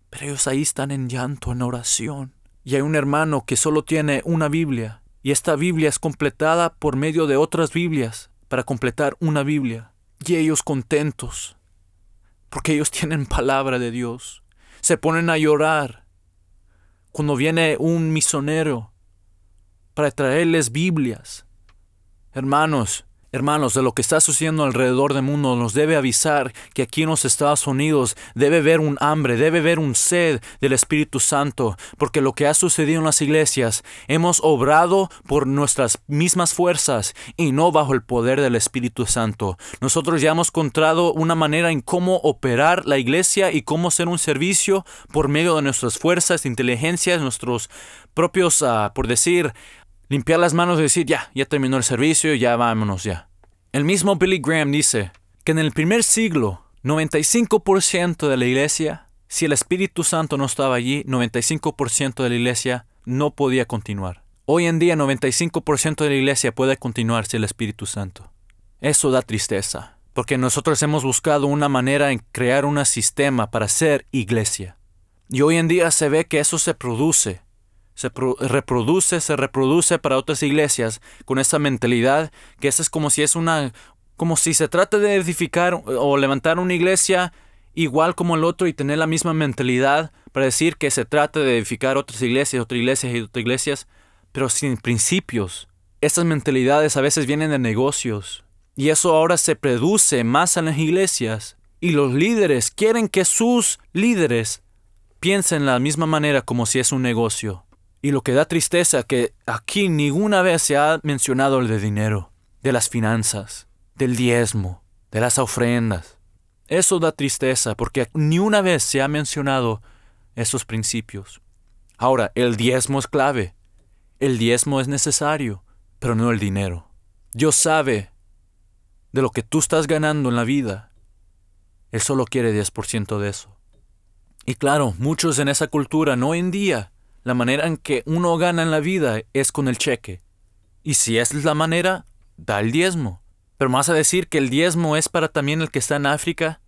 Pero ellos ahí están en llanto, en oración. Y hay un hermano que solo tiene una Biblia, y esta Biblia es completada por medio de otras Biblias para completar una Biblia. Y ellos contentos, porque ellos tienen palabra de Dios. Se ponen a llorar cuando viene un misionero para traerles Biblias. Hermanos, Hermanos, de lo que está sucediendo alrededor del mundo nos debe avisar que aquí en los Estados Unidos debe haber un hambre, debe haber un sed del Espíritu Santo, porque lo que ha sucedido en las iglesias hemos obrado por nuestras mismas fuerzas y no bajo el poder del Espíritu Santo. Nosotros ya hemos encontrado una manera en cómo operar la iglesia y cómo hacer un servicio por medio de nuestras fuerzas, inteligencias, nuestros propios, ah, por decir, limpiar las manos y decir, ya, ya terminó el servicio, ya vámonos ya. El mismo Billy Graham dice que en el primer siglo, 95% de la iglesia, si el Espíritu Santo no estaba allí, 95% de la iglesia no podía continuar. Hoy en día 95% de la iglesia puede continuar sin el Espíritu Santo. Eso da tristeza. porque nosotros hemos buscado una manera en crear un sistema para ser iglesia. Y hoy en día se ve que eso se produce, se reproduce, se reproduce para otras iglesias con esa mentalidad que eso es como si es una, como si se trata de edificar o levantar una iglesia igual como el otro y tener la misma mentalidad para decir que se trata de edificar otras iglesias, otras iglesias y otras iglesias, pero sin principios. Estas mentalidades a veces vienen de negocios y eso ahora se produce más en las iglesias y los líderes quieren que sus líderes piensen de la misma manera como si es un negocio. Y lo que da tristeza que aquí ninguna vez se ha mencionado el de dinero, de las finanzas, del diezmo, de las ofrendas. Eso da tristeza porque ni una vez se ha mencionado esos principios. Ahora, el diezmo es clave. El diezmo es necesario, pero no el dinero. Dios sabe de lo que tú estás ganando en la vida. Él solo quiere 10% de eso. Y claro, muchos en esa cultura, no en día, la manera en que uno gana en la vida es con el cheque. Y si es la manera, da el diezmo. Pero más a decir que el diezmo es para también el que está en África,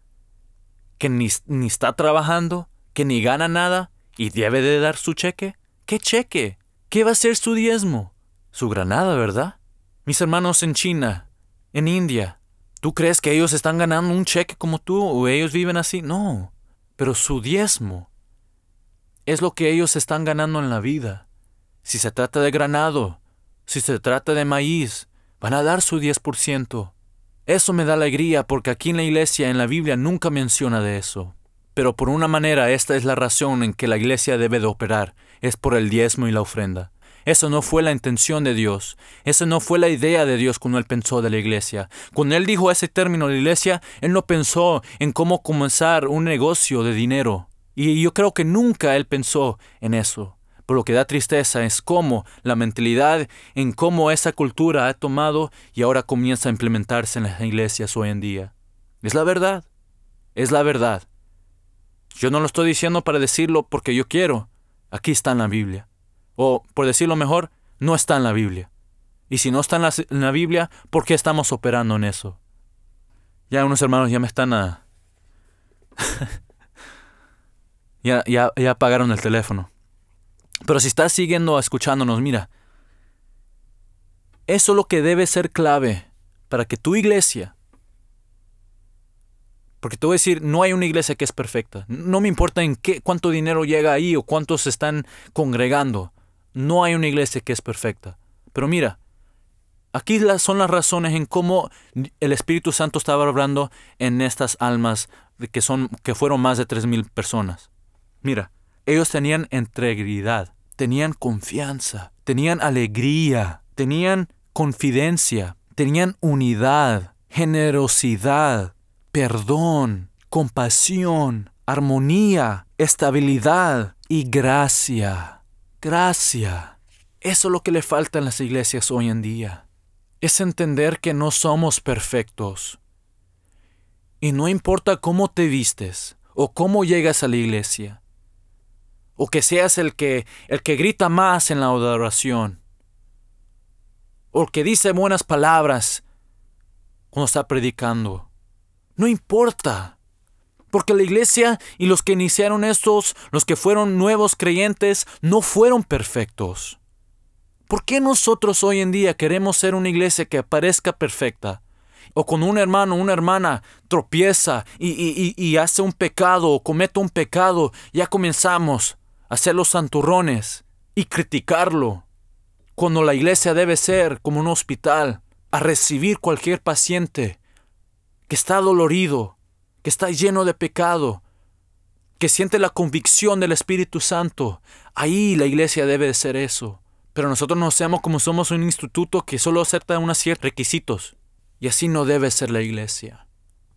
que ni, ni está trabajando, que ni gana nada y debe de dar su cheque. ¿Qué cheque? ¿Qué va a ser su diezmo? Su granada, ¿verdad? Mis hermanos en China, en India, ¿tú crees que ellos están ganando un cheque como tú o ellos viven así? No. Pero su diezmo es lo que ellos están ganando en la vida. Si se trata de granado, si se trata de maíz, van a dar su 10%. Eso me da alegría porque aquí en la iglesia, en la Biblia, nunca menciona de eso. Pero por una manera esta es la razón en que la iglesia debe de operar, es por el diezmo y la ofrenda. Eso no fue la intención de Dios. Esa no fue la idea de Dios cuando Él pensó de la iglesia. Cuando Él dijo ese término la iglesia, Él no pensó en cómo comenzar un negocio de dinero. Y yo creo que nunca él pensó en eso. Pero lo que da tristeza es cómo la mentalidad, en cómo esa cultura ha tomado y ahora comienza a implementarse en las iglesias hoy en día. Es la verdad. Es la verdad. Yo no lo estoy diciendo para decirlo porque yo quiero. Aquí está en la Biblia. O, por decirlo mejor, no está en la Biblia. Y si no está en la, en la Biblia, ¿por qué estamos operando en eso? Ya unos hermanos ya me están a... Ya, ya, ya apagaron el teléfono. Pero si estás siguiendo escuchándonos, mira, eso es lo que debe ser clave para que tu iglesia, porque te voy a decir, no hay una iglesia que es perfecta. No me importa en qué, cuánto dinero llega ahí o cuántos se están congregando. No hay una iglesia que es perfecta. Pero mira, aquí son las razones en cómo el Espíritu Santo estaba hablando en estas almas que, son, que fueron más de tres mil personas. Mira, ellos tenían integridad, tenían confianza, tenían alegría, tenían confidencia, tenían unidad, generosidad, perdón, compasión, armonía, estabilidad y gracia. Gracia. Eso es lo que le falta en las iglesias hoy en día. Es entender que no somos perfectos. Y no importa cómo te vistes o cómo llegas a la iglesia o que seas el que el que grita más en la adoración o el que dice buenas palabras cuando está predicando. No importa. Porque la iglesia y los que iniciaron estos, los que fueron nuevos creyentes, no fueron perfectos. ¿Por qué nosotros hoy en día queremos ser una iglesia que parezca perfecta? O cuando un hermano o una hermana tropieza y, y, y hace un pecado o comete un pecado, ya comenzamos hacer los santurrones y criticarlo, cuando la iglesia debe ser como un hospital, a recibir cualquier paciente que está dolorido, que está lleno de pecado, que siente la convicción del Espíritu Santo. Ahí la iglesia debe de ser eso. Pero nosotros no seamos como somos un instituto que solo acepta unos ciertos requisitos. Y así no debe ser la iglesia.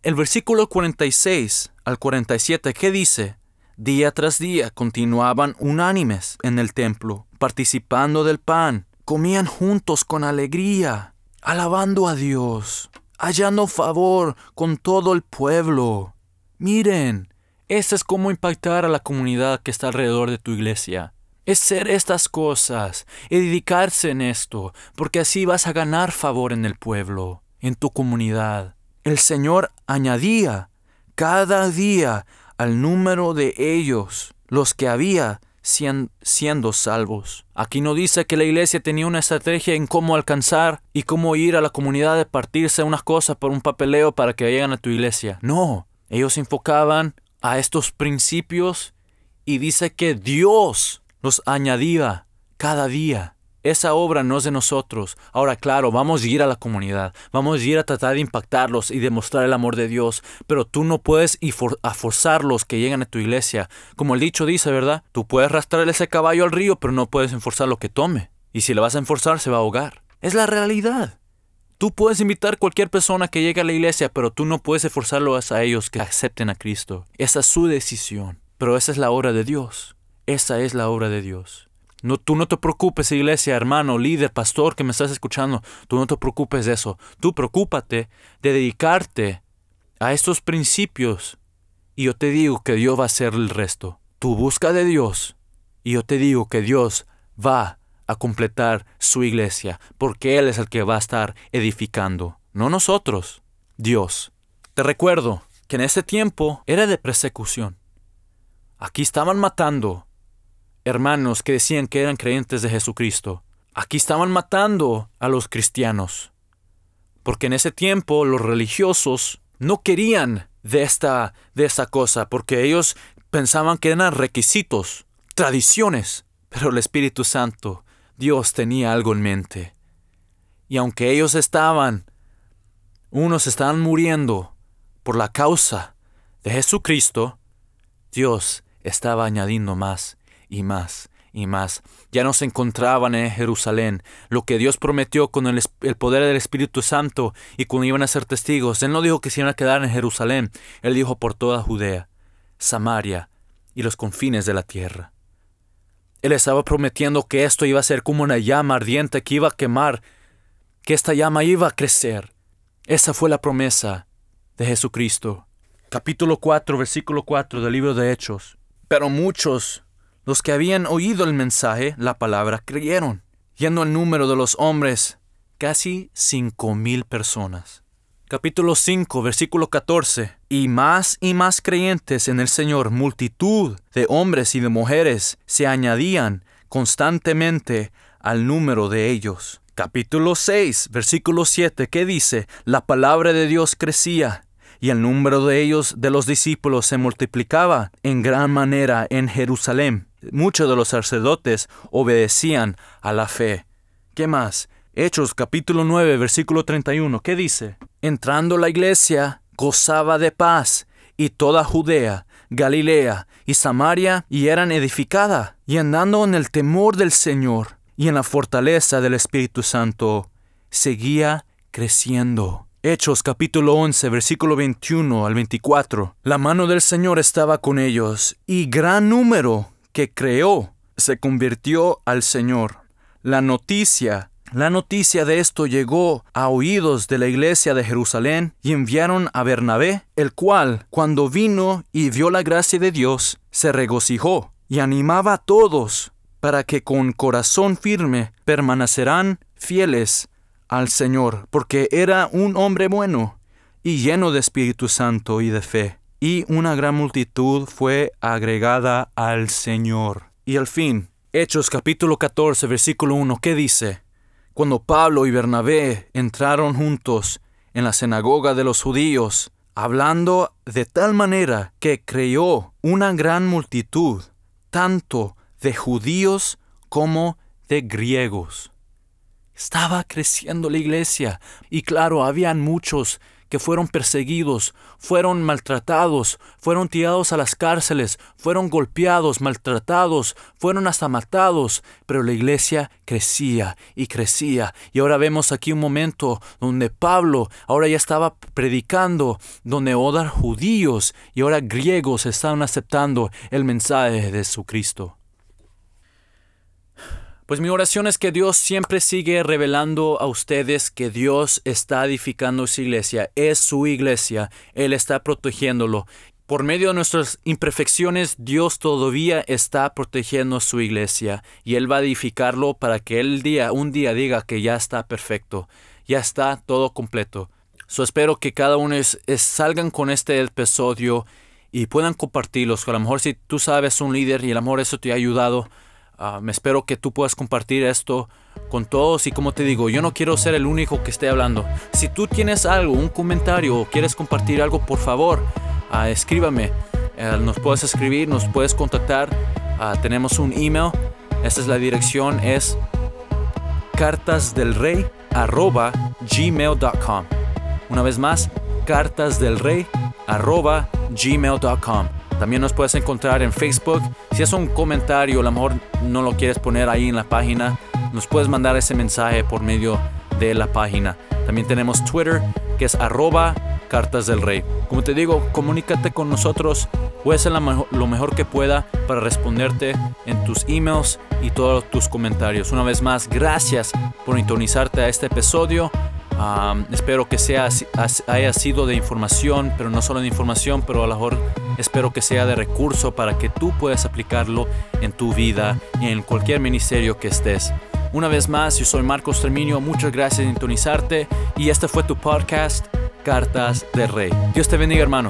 El versículo 46 al 47, ¿qué dice? Día tras día continuaban unánimes en el templo, participando del pan, comían juntos con alegría, alabando a Dios, hallando favor con todo el pueblo. Miren, ese es cómo impactar a la comunidad que está alrededor de tu iglesia. Es ser estas cosas y dedicarse en esto, porque así vas a ganar favor en el pueblo, en tu comunidad. el Señor añadía cada día al número de ellos los que había siendo salvos. Aquí no dice que la iglesia tenía una estrategia en cómo alcanzar y cómo ir a la comunidad de partirse unas cosas por un papeleo para que lleguen a tu iglesia. No, ellos enfocaban a estos principios y dice que Dios los añadía cada día. Esa obra no es de nosotros. Ahora, claro, vamos a ir a la comunidad, vamos a ir a tratar de impactarlos y demostrar el amor de Dios, pero tú no puedes ir a forzarlos que lleguen a tu iglesia. Como el dicho dice, ¿verdad? Tú puedes arrastrar ese caballo al río, pero no puedes enforzar lo que tome. Y si le vas a enforzar, se va a ahogar. Es la realidad. Tú puedes invitar a cualquier persona que llegue a la iglesia, pero tú no puedes esforzarlos a ellos que acepten a Cristo. Esa es su decisión. Pero esa es la obra de Dios. Esa es la obra de Dios. No, tú no te preocupes, iglesia, hermano, líder, pastor que me estás escuchando. Tú no te preocupes de eso. Tú preocúpate de dedicarte a estos principios. Y yo te digo que Dios va a hacer el resto. Tú busca de Dios. Y yo te digo que Dios va a completar su iglesia. Porque Él es el que va a estar edificando. No nosotros. Dios. Te recuerdo que en ese tiempo era de persecución. Aquí estaban matando hermanos que decían que eran creyentes de Jesucristo. Aquí estaban matando a los cristianos. Porque en ese tiempo los religiosos no querían de esta, de cosa, porque ellos pensaban que eran requisitos, tradiciones. Pero el Espíritu Santo, Dios tenía algo en mente. Y aunque ellos estaban, unos estaban muriendo por la causa de Jesucristo, Dios estaba añadiendo más y más y más. Ya no se encontraban en Jerusalén. Lo que Dios prometió con el, poder del Espíritu Santo y cuando iban a ser testigos. Él no dijo que se iban a quedar en Jerusalén. Él dijo por toda Judea, Samaria y los confines de la tierra. Él estaba prometiendo que esto iba a ser como una llama ardiente que iba a quemar, que esta llama iba a crecer. Esa fue la promesa de Jesucristo. Capítulo 4, versículo 4 del libro de Hechos. Pero muchos los que habían oído el mensaje, la palabra, creyeron, yendo el número de los hombres, casi cinco mil personas. Capítulo 5, versículo 14. Y más y más creyentes en el Señor, multitud de hombres y de mujeres se añadían constantemente al número de ellos. Capítulo 6, versículo 7, que dice, la palabra de Dios crecía y el número de ellos de los discípulos se multiplicaba en gran manera en Jerusalén muchos de los sacerdotes obedecían a la fe. ¿Qué más? Hechos capítulo 9 versículo 31. ¿Qué dice? Entrando la iglesia, gozaba de paz, y toda Judea, Galilea y Samaria y eran edificada, y andando en el temor del Señor y en la fortaleza del Espíritu Santo, seguía creciendo. Hechos capítulo 11 versículo 21 al 24. La mano del Señor estaba con ellos, y gran número que creó se convirtió al Señor. La noticia, la noticia de esto llegó a oídos de la iglesia de Jerusalén y enviaron a Bernabé, el cual, cuando vino y vio la gracia de Dios, se regocijó y animaba a todos para que con corazón firme permanecerán fieles al Señor, porque era un hombre bueno y lleno de Espíritu Santo y de fe y una gran multitud fue agregada al Señor. Y al fin, Hechos capítulo 14, versículo 1, ¿qué dice? Cuando Pablo y Bernabé entraron juntos en la sinagoga de los judíos, hablando de tal manera que creyó una gran multitud, tanto de judíos como de griegos. Estaba creciendo la iglesia y claro, habían muchos que fueron perseguidos, fueron maltratados, fueron tirados a las cárceles, fueron golpeados, maltratados, fueron hasta matados, pero la iglesia crecía y crecía. Y ahora vemos aquí un momento donde Pablo ahora ya estaba predicando, donde ahora judíos y ahora griegos estaban aceptando el mensaje de Jesucristo. Pues mi oración es que Dios siempre sigue revelando a ustedes que Dios está edificando su iglesia, es su iglesia, Él está protegiéndolo. Por medio de nuestras imperfecciones, Dios todavía está protegiendo su iglesia y Él va a edificarlo para que el día, un día diga que ya está perfecto, ya está todo completo. So espero que cada uno es, salgan con este episodio y puedan compartirlos. A lo mejor si tú sabes un líder y a lo mejor eso te ha ayudado, ah, me espero que tú puedas compartir esto con todos y como te digo, yo no quiero ser el único que esté hablando. Si tú tienes algo, un comentario o quieres compartir algo, por favor, uh, escríbame. Eh, nos puedes escribir, nos puedes contactar. Ah, tenemos un email. Esta es la dirección, es cartasdelrey.gmail.com Una vez más, cartasdelrey.gmail.com También nos puedes encontrar en Facebook. Si es un comentario, a lo mejor no lo quieres poner ahí en la página, nos puedes mandar ese mensaje por medio de la página. También tenemos Twitter, que es arroba cartas del rey. Como te digo, comunícate con nosotros. Voy a hacer lo mejor que pueda para responderte en tus emails y todos tus comentarios. Una vez más, gracias por sintonizarte a este episodio. Espero que sea, haya sido de información, pero no solo de información, pero a lo mejor espero que sea de recurso para que tú puedas aplicarlo en tu vida y en cualquier ministerio que estés. Una vez más, yo soy Marcos Terminio, muchas gracias por sintonizarte y este fue tu podcast Cartas de Rey. Dios te bendiga hermano.